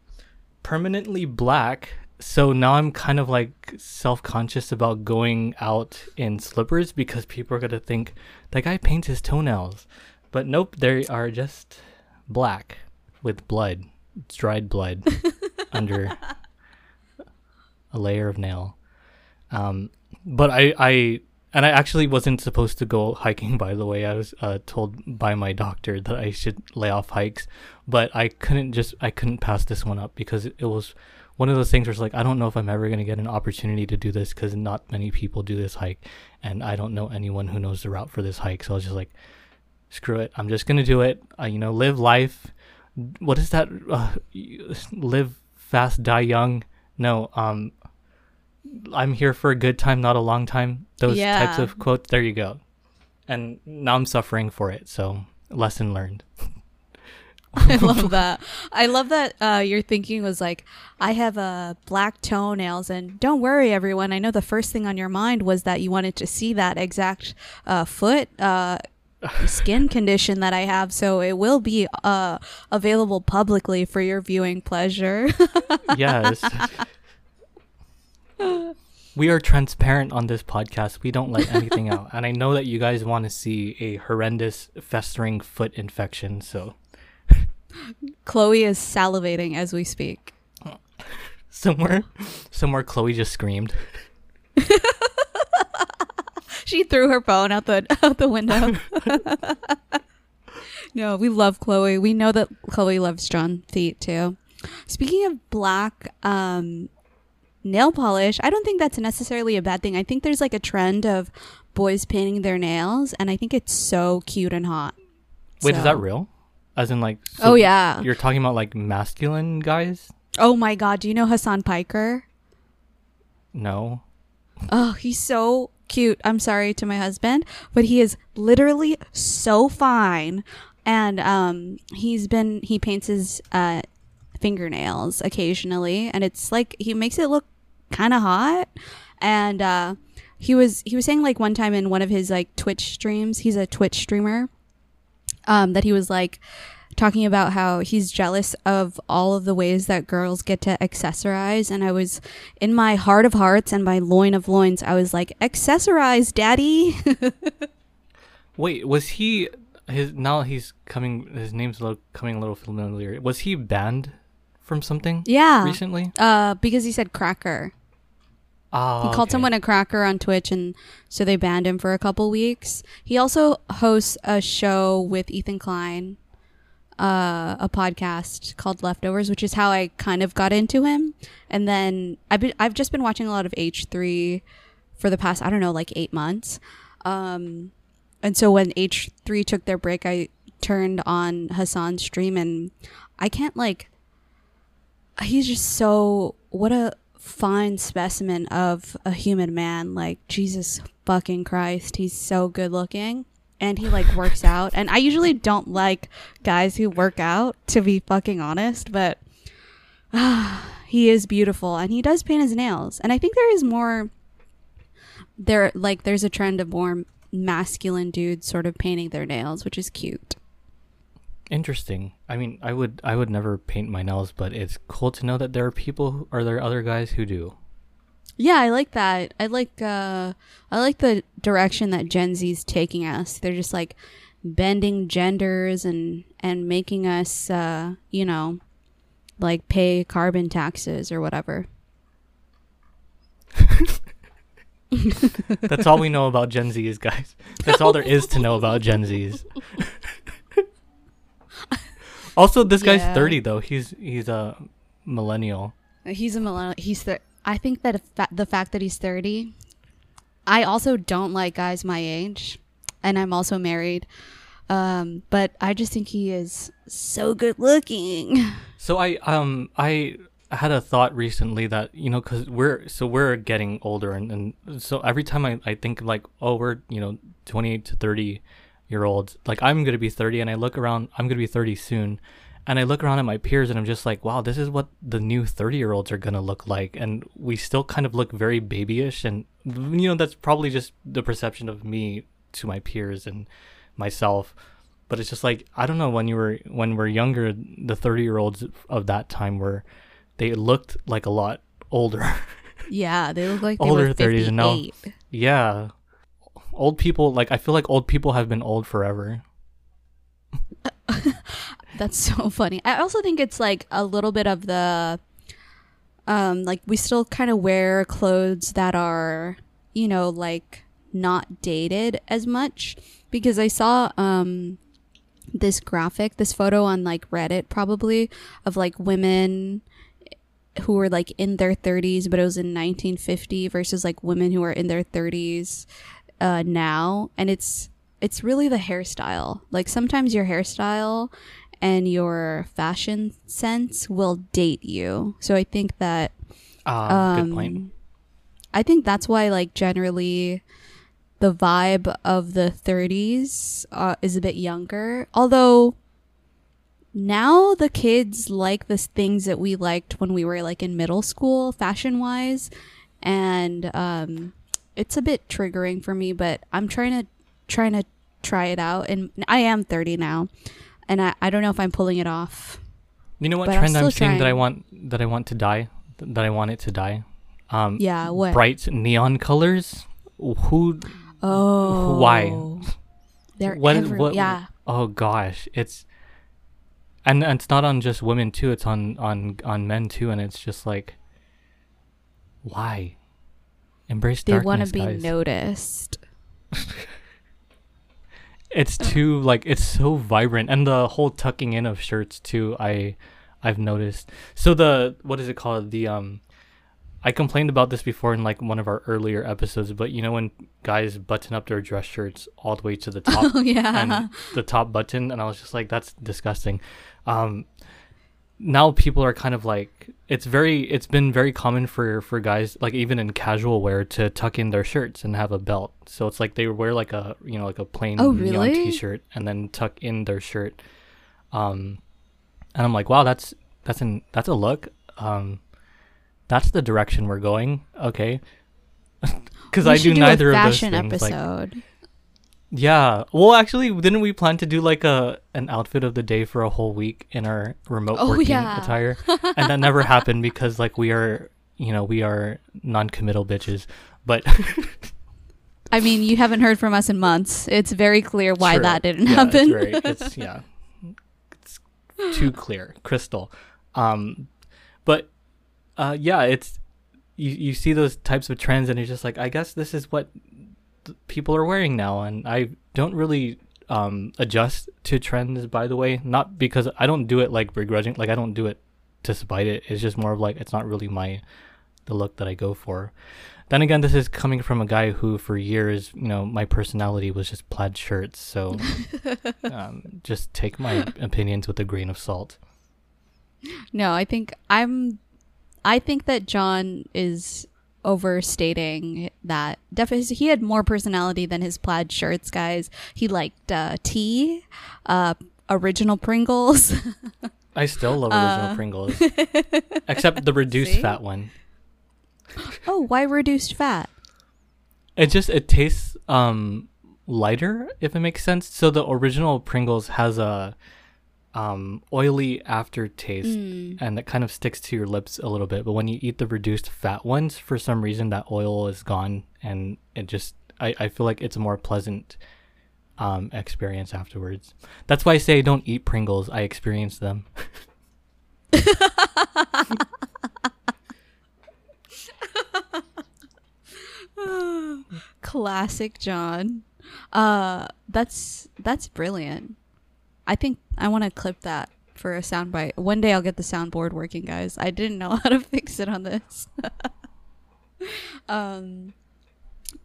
permanently black. So now I'm kind of like self conscious about going out in slippers because people are gonna think that guy paints his toenails. But nope, they are just black with blood, dried blood under a layer of nail. Um, but I, I, and I actually wasn't supposed to go hiking. By the way, I was uh, told by my doctor that I should lay off hikes, but I couldn't just, I couldn't pass this one up because it, it was one of those things where it's like I don't know if I'm ever gonna get an opportunity to do this because not many people do this hike, and I don't know anyone who knows the route for this hike. So I was just like, screw it, I'm just gonna do it. Uh, you know, live life. What is that? Uh, live fast, die young. No, um, I'm here for a good time, not a long time. Those types of quotes. There you go. And now I'm suffering for it. So lesson learned. I love that. I love that uh, your thinking was like, I have uh, black toenails, and don't worry, everyone. I know the first thing on your mind was that you wanted to see that exact uh, foot uh, skin condition that I have, so it will be uh, available publicly for your viewing pleasure. yes. we are transparent on this podcast. We don't let anything out. And I know that you guys want to see a horrendous festering foot infection. So Chloe is salivating as we speak. somewhere, somewhere, Chloe just screamed. She threw her phone out the out the window. no, we love Chloe. We know that Chloe loves John feet too. Speaking of black um, nail polish, I don't think that's necessarily a bad thing. I think there's like a trend of boys painting their nails, and I think it's so cute and hot. Wait, So- is that real? As in, like, oh yeah. You're talking about like masculine guys? Oh my god. Do you know Hassan Piker? No. Oh, he's so cute. I'm sorry to my husband, but he is literally so fine. And um, he's been he paints his uh, fingernails occasionally, and it's like he makes it look kind of hot. And uh, he was he was saying like one time in one of his like Twitch streams, he's a Twitch streamer, um, that he was like talking about how he's jealous of all of the ways that girls get to accessorize and i was in my heart of hearts and my loin of loins i was like accessorize daddy Wait, was he his now he's coming his name's lo- coming a little familiar. Was he banned from something yeah recently? uh because he said cracker Oh, he called okay. someone a cracker on twitch and so they banned him for a couple weeks he also hosts a show with ethan klein uh, a podcast called Leftovers, which is how I kind of got into him. And then I've been I've just been watching a lot of H three for the past I don't know like eight months. Um, and so when H three took their break, I turned on Hassan's stream, and I can't like. He's just so what a fine specimen of a human man. Like Jesus fucking Christ, he's so good looking. And he like works out. And i usually don't like guys who work out to be fucking honest but he is beautiful. And he does paint his nails. And i think there is more there like there's a trend of more masculine dudes sort of painting their nails which is cute Interesting. I mean, I would I would never paint my nails, but it's cool to know that there are people who, are there other guys who do. Yeah, I like that. I like uh I like the direction that Gen Z's taking us. They're just like bending genders and and making us uh, you know, like pay carbon taxes or whatever. That's all we know about Gen Zs, guys. That's all there is to know about Gen Zs. also, this guy's Yeah. 30 though. He's he's a millennial. He's a millennial. He's th- I think that fa- the fact that he's 30, I also don't like guys my age, and I'm also married. Um, but I just think he is so good looking. So I um I had a thought recently that you know because we're so we're getting older and, and so every time I, I think like oh we're you know 28 to 30 year olds like I'm gonna be 30 and I look around I'm gonna be 30 soon and I look around at my peers and I'm just like wow this is what the new 30 year olds are gonna look like and we still kind of look very babyish and you know that's probably just the perception of me to my peers and myself but it's just like I don't know when you were when we're younger, the thirty year olds of that time were they looked like a lot older. yeah, they look like they Older were 30s and now- yeah, old people like I feel like old people have been old forever. That's so funny. I also think it's like a little bit of the um like we still kind of wear clothes that are, you know, like not dated as much because I saw um this graphic, this photo on like Reddit probably of like women who were like in their 30s but it was in 1950 versus like women who are in their 30s uh now and it's it's really the hairstyle. Like sometimes your hairstyle and your fashion sense will date you. So I think that Ah, um, good point. I think that's why like generally the vibe of the 30s uh, is a bit younger. Although now the kids like the things that we liked when we were like in middle school fashion wise and um it's a bit triggering for me but I'm trying to trying to try it out and I am 30 now and I, I don't know if I'm pulling it off. You know what I'm trend I'm, still seeing that I want that I want to die that I want it to die. Um, Yeah, what? bright neon colors. Who? Oh. Why? They're What- every- what- yeah. Oh gosh, it's and, and it's not on just women too. It's on on on men too, and it's just like, why? Embrace They darkness, want to be guys. noticed. it's too like it's so vibrant, and the whole tucking in of shirts too. I I've noticed. So the what is it called? The um, I complained about this before in like one of our earlier episodes, but you know when guys button up their dress shirts all the way to the top Oh yeah. and the top button and I was just like that's disgusting. Um now people are kind of like it's very it's been very common for for guys like even in casual wear to tuck in their shirts and have a belt. So it's like they wear like a you know like a plain Oh, neon t-shirt and then tuck in their shirt. Um and I'm like wow that's that's an that's a look. Um that's the direction we're going. Okay. Cuz I do neither of those things like episode. Yeah. Well, actually, didn't we plan to do like a an outfit of the day for a whole week in our remote Oh, working yeah. attire? and that never happened because like we are, you know, we are non-committal bitches. But I mean, you haven't heard from us in months. It's very clear why True. that didn't Yeah, happen. It's, it's yeah, it's too clear, crystal. Um, but uh, yeah, it's you you see those types of trends, and it's just like I guess this is what people are wearing now, and I don't really um adjust to trends. By the way, not because I don't do it like begrudging, like I don't do it to spite it. It's just more of like it's not really my the look that I go for. Then again, this is coming from a guy who, for years, you know, my personality was just plaid shirts. So, um, just take my opinions with a grain of salt. No, I think I'm. I think that John is overstating that. He had more personality than his plaid shirts, guys. He liked uh, tea, uh, original Pringles. I still love original Uh. Pringles, except the reduced See? fat one. oh, why reduced fat? It just it tastes um lighter, if it makes sense. So the original Pringles has a um, oily aftertaste, Mm. and it kind of sticks to your lips a little bit. But when you eat the reduced fat ones, for some reason that oil is gone, and it just I, I feel like it's a more pleasant um, experience afterwards. That's why I say don't eat Pringles. I experience them. Classic John. Uh that's that's brilliant. I think I want to clip that for a soundbite. One day I'll get the soundboard working, guys. I didn't know how to fix it on this. um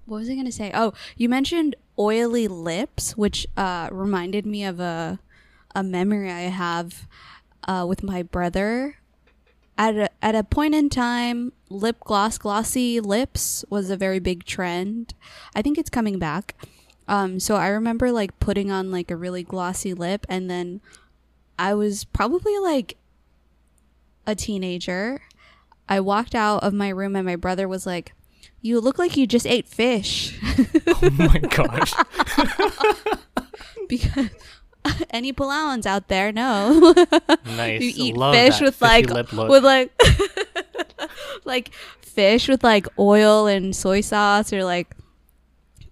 what was I going to say? Oh, you mentioned oily lips, which uh reminded me of a a memory I have uh with my brother at a, at a point in time, lip gloss, glossy lips was a very big trend. I think it's coming back. Um, so I remember like putting on like a really glossy lip, and then I was probably like a teenager. I walked out of my room, and my brother was like, "You look like you just ate fish," oh my gosh. because any Palauans out there know. Nice. you eat Love fish with like lip look. with like like fish with like oil and soy sauce or like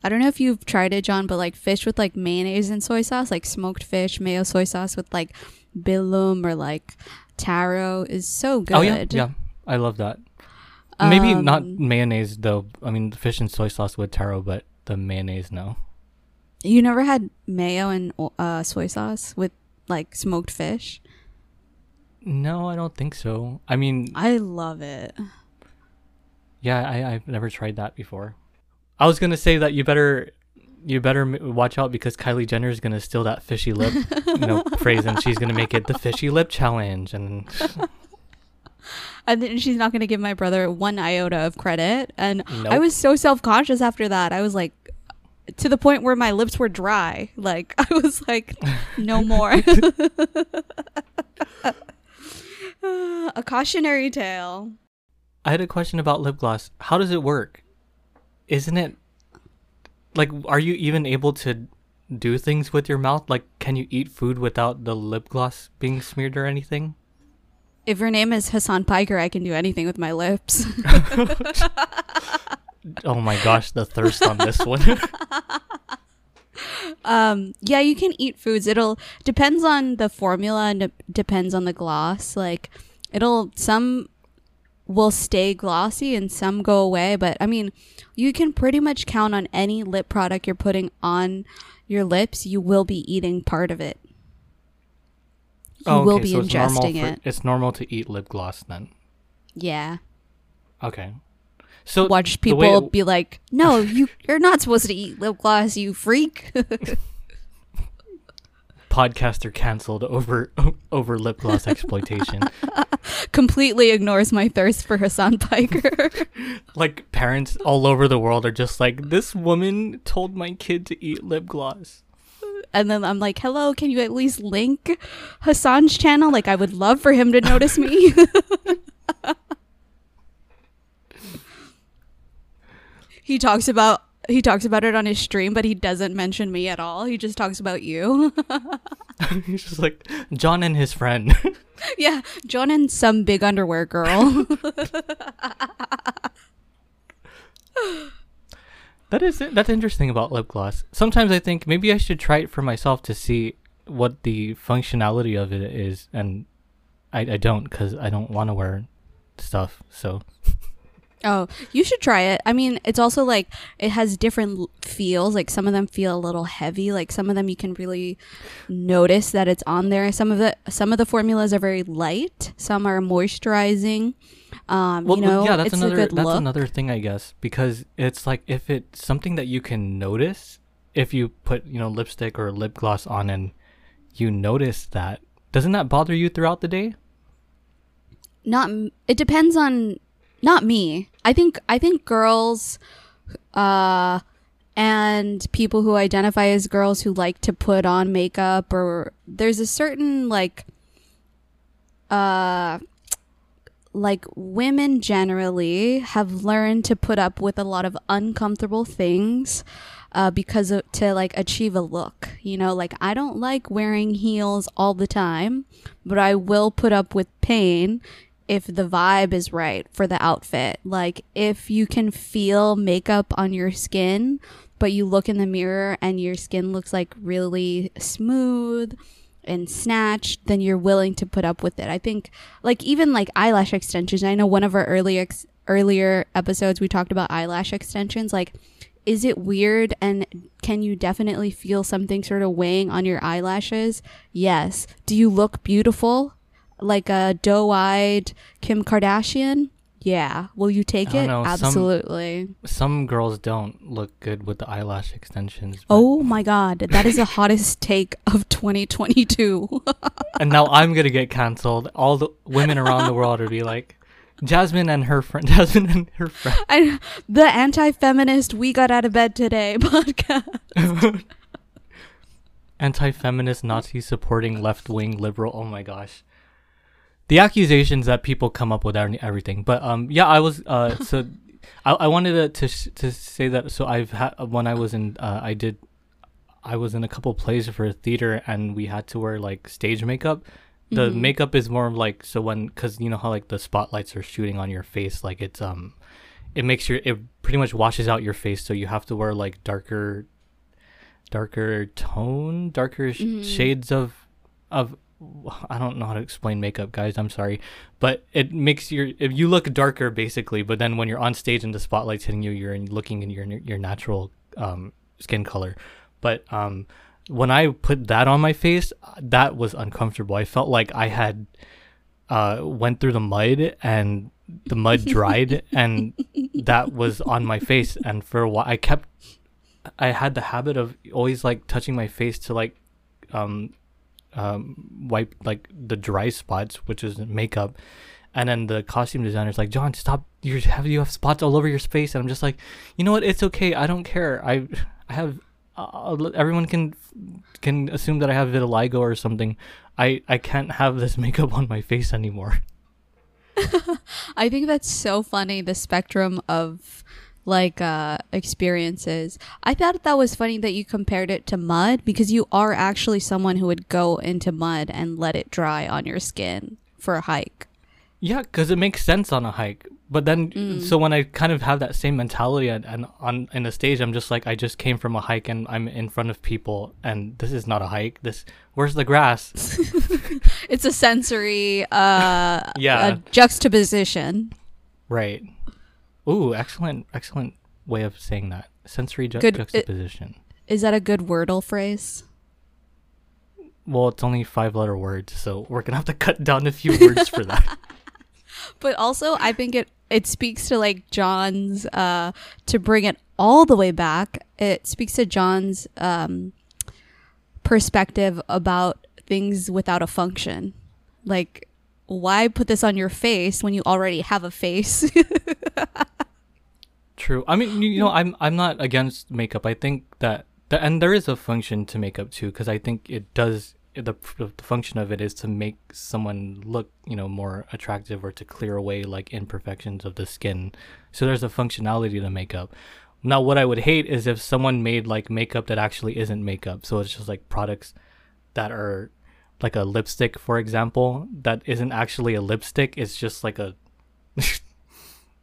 I don't know if you've tried it, John, but like fish with like mayonnaise and soy sauce, like smoked fish, mayo soy sauce with like bilum or like taro is so good. Oh yeah, yeah. I love that. Maybe not Um, mayonnaise though. I mean, fish and soy sauce with taro, but the mayonnaise no. You never had mayo and uh, soy sauce with like smoked fish? No, I don't think so. I mean, I love it. yeah, I I've never tried that before. I was gonna say that you better you better watch out because Kylie Jenner is gonna steal that fishy lip, you know, phrase, and she's gonna make it the fishy lip challenge, and And then she's not going to give my brother one iota of credit. And I was so self conscious after that. I was like, to the point where my lips were dry. Like, I was like, no more. a cautionary tale. I had a question about lip gloss. How does it work? Isn't it like are you even able to do things with your mouth? Like can you eat food without the lip gloss being smeared or anything? If your name is Hassan Piker, I can do anything with my lips. Oh my gosh, the thirst on this one. um, yeah, you can eat foods. It'll depends on the formula and de- depends on the gloss. Like, it'll some will stay glossy and some go away. But I mean, you can pretty much count on any lip product you're putting on your lips. You will be eating part of it. You Oh, will okay, be so it's normal ingesting for- it. It's normal to eat lip gloss then. Yeah. Okay. So Watch people it- be like, "No, you you're not supposed to eat lip gloss, you freak." podcaster canceled over over lip gloss exploitation. Completely ignores my thirst for Hassan Piker. like parents all over the world are just like this woman told my kid to eat lip gloss. and then I'm like, "Hello, can you at least link Hassan's channel? Like, I would love for him to notice me." he talks about he talks about it on his stream, but he doesn't mention me at all. He just talks about you. He's just like John and his friend. yeah, John and some big underwear girl. That is that's interesting about lip gloss. Sometimes I think maybe I should try it for myself to see what the functionality of it is, and I, I don't because I don't want to wear stuff. So Oh, you should try it. I mean, it's also like it has different feels. Like some of them feel a little heavy. Like some of them you can really notice that it's on there. Some of the some of the formulas are very light. Some are moisturizing. Um, well, you know, yeah, that's another that's look. another thing I guess because it's like if it's something that you can notice if you put you know lipstick or lip gloss on and you notice that doesn't that bother you throughout the day? not m- it depends on not me i think i think girls uh and people who identify as girls who like to put on makeup or there's a certain like uh like women generally have learned to put up with a lot of uncomfortable things uh, because of, to like achieve a look. You know, like I don't like wearing heels all the time, but I will put up with pain if the vibe is right for the outfit. Like if you can feel makeup on your skin, but you look in the mirror and your skin looks like really smooth and snatched, then you're willing to put up with it. I think like even like eyelash extensions. I know one of our earlier ex- earlier episodes we talked about eyelash extensions like is it weird and can you definitely feel something sort of weighing on your eyelashes? Yes. Do you look beautiful? Like a doe-eyed Kim Kardashian? Yeah. Will you take it? know, Absolutely. Some girls don't look good with the eyelash extensions. Oh my god, that is the hottest take of 2022. and now I'm gonna get canceled. All the women around the world will be like, Jasmine and her friend, Jasmine and her friend. I, the anti-feminist "We Got Out of Bed Today" podcast. anti-feminist Nazi supporting left-wing liberal. Oh my gosh. The accusations that people come up with are everything. But um yeah, I was uh so I, I wanted to to, to say that so I've had when I was in uh, I did I was in a couple plays for theater and we had to wear like stage makeup. The Mhm. makeup is more of like so when cuz you know how like the spotlights are shooting on your face like it's um it makes your it pretty much washes out your face so you have to wear like darker darker tone darker sh- Mhm. shades of of I don't know how to explain makeup guys. I'm sorry. But it makes your if you look darker basically but then when you're on stage and the spotlight's hitting you you're looking in your your natural um skin color. But um when I put that on my face that was uncomfortable. I felt like I had uh went through the mud and the mud dried and that was on my face. And for a while I kept I had the habit of always like touching my face to like um um wipe like the dry spots which is makeup. And then the costume designer's like John stop you have you have spots all over your face and I'm just like you know what? It's okay. I don't care. I I have uh, everyone can can assume that I have vitiligo or something. I I can't have this makeup on my face anymore. I think that's so funny. The spectrum of like uh experiences. I thought that was funny that you compared it to mud because you are actually someone who would go into mud and let it dry on your skin for a hike. Yeah, because it makes sense on a hike. But then, Mm. so when I kind of have that same mentality and, and on in the stage, I'm just like, I just came from a hike and I'm in front of people, and this is not a hike. This, where's the grass? It's a sensory uh Yeah. a juxtaposition. right. Ooh, excellent, excellent way of saying that. Sensory ju- Good- juxtaposition. Is that a good wordle phrase? well, it's only five letter words, so we're gonna have to cut down a few words for that. But also I think it it speaks to like John's uh to bring it all the way back. It speaks to John's um perspective about things without a function. Like why put this on your face when you already have a face? True. I mean, you, know, I'm I'm not against makeup. I think that, that and there is a function to makeup too, because I think it does. The, the function of it is to make someone look, you know, more attractive or to clear away like imperfections of the skin. So there's a functionality to makeup. Now, what I would hate is if someone made like makeup that actually isn't makeup. So it's just like products that are like a lipstick, for example, that isn't actually a lipstick. It's just like a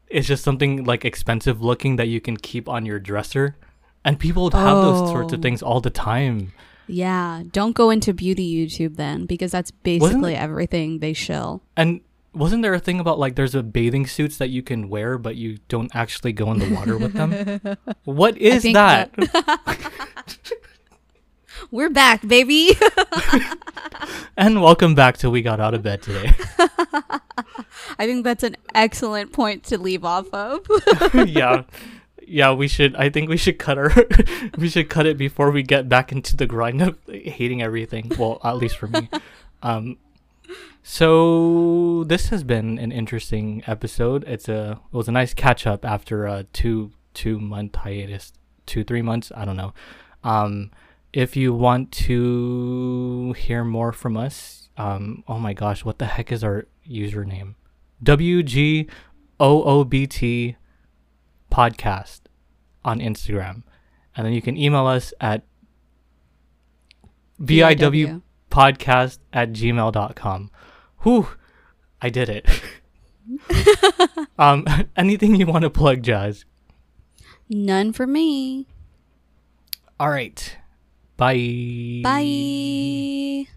it's just something like expensive looking that you can keep on your dresser. And people have those sorts Oh. of things all the time. yeah, don't go into beauty YouTube then because that's basically everything they shill. And wasn't there a thing about like there's a bathing suits that you can wear but you don't actually go in the water with them? What is think that? We're back, baby. and welcome back to We Got Out of Bed today. I think that's an excellent point to leave off of. yeah. Yeah, we should I think we should cut our we should cut it before we get back into the grind of hating everything. Well, at least for me. Um so this has been an interesting episode. It's a it was a nice catch up after a two two month hiatus, two three months. I don't know. Um, if you want to hear more from us, um, oh my gosh, what the heck is our username? W G O O B T podcast on Instagram. And then you can email us at biwpodcast at gmail.com. Whew, I did it. um, anything you want to plug, Jazz? None for me. All right. Bye. Bye.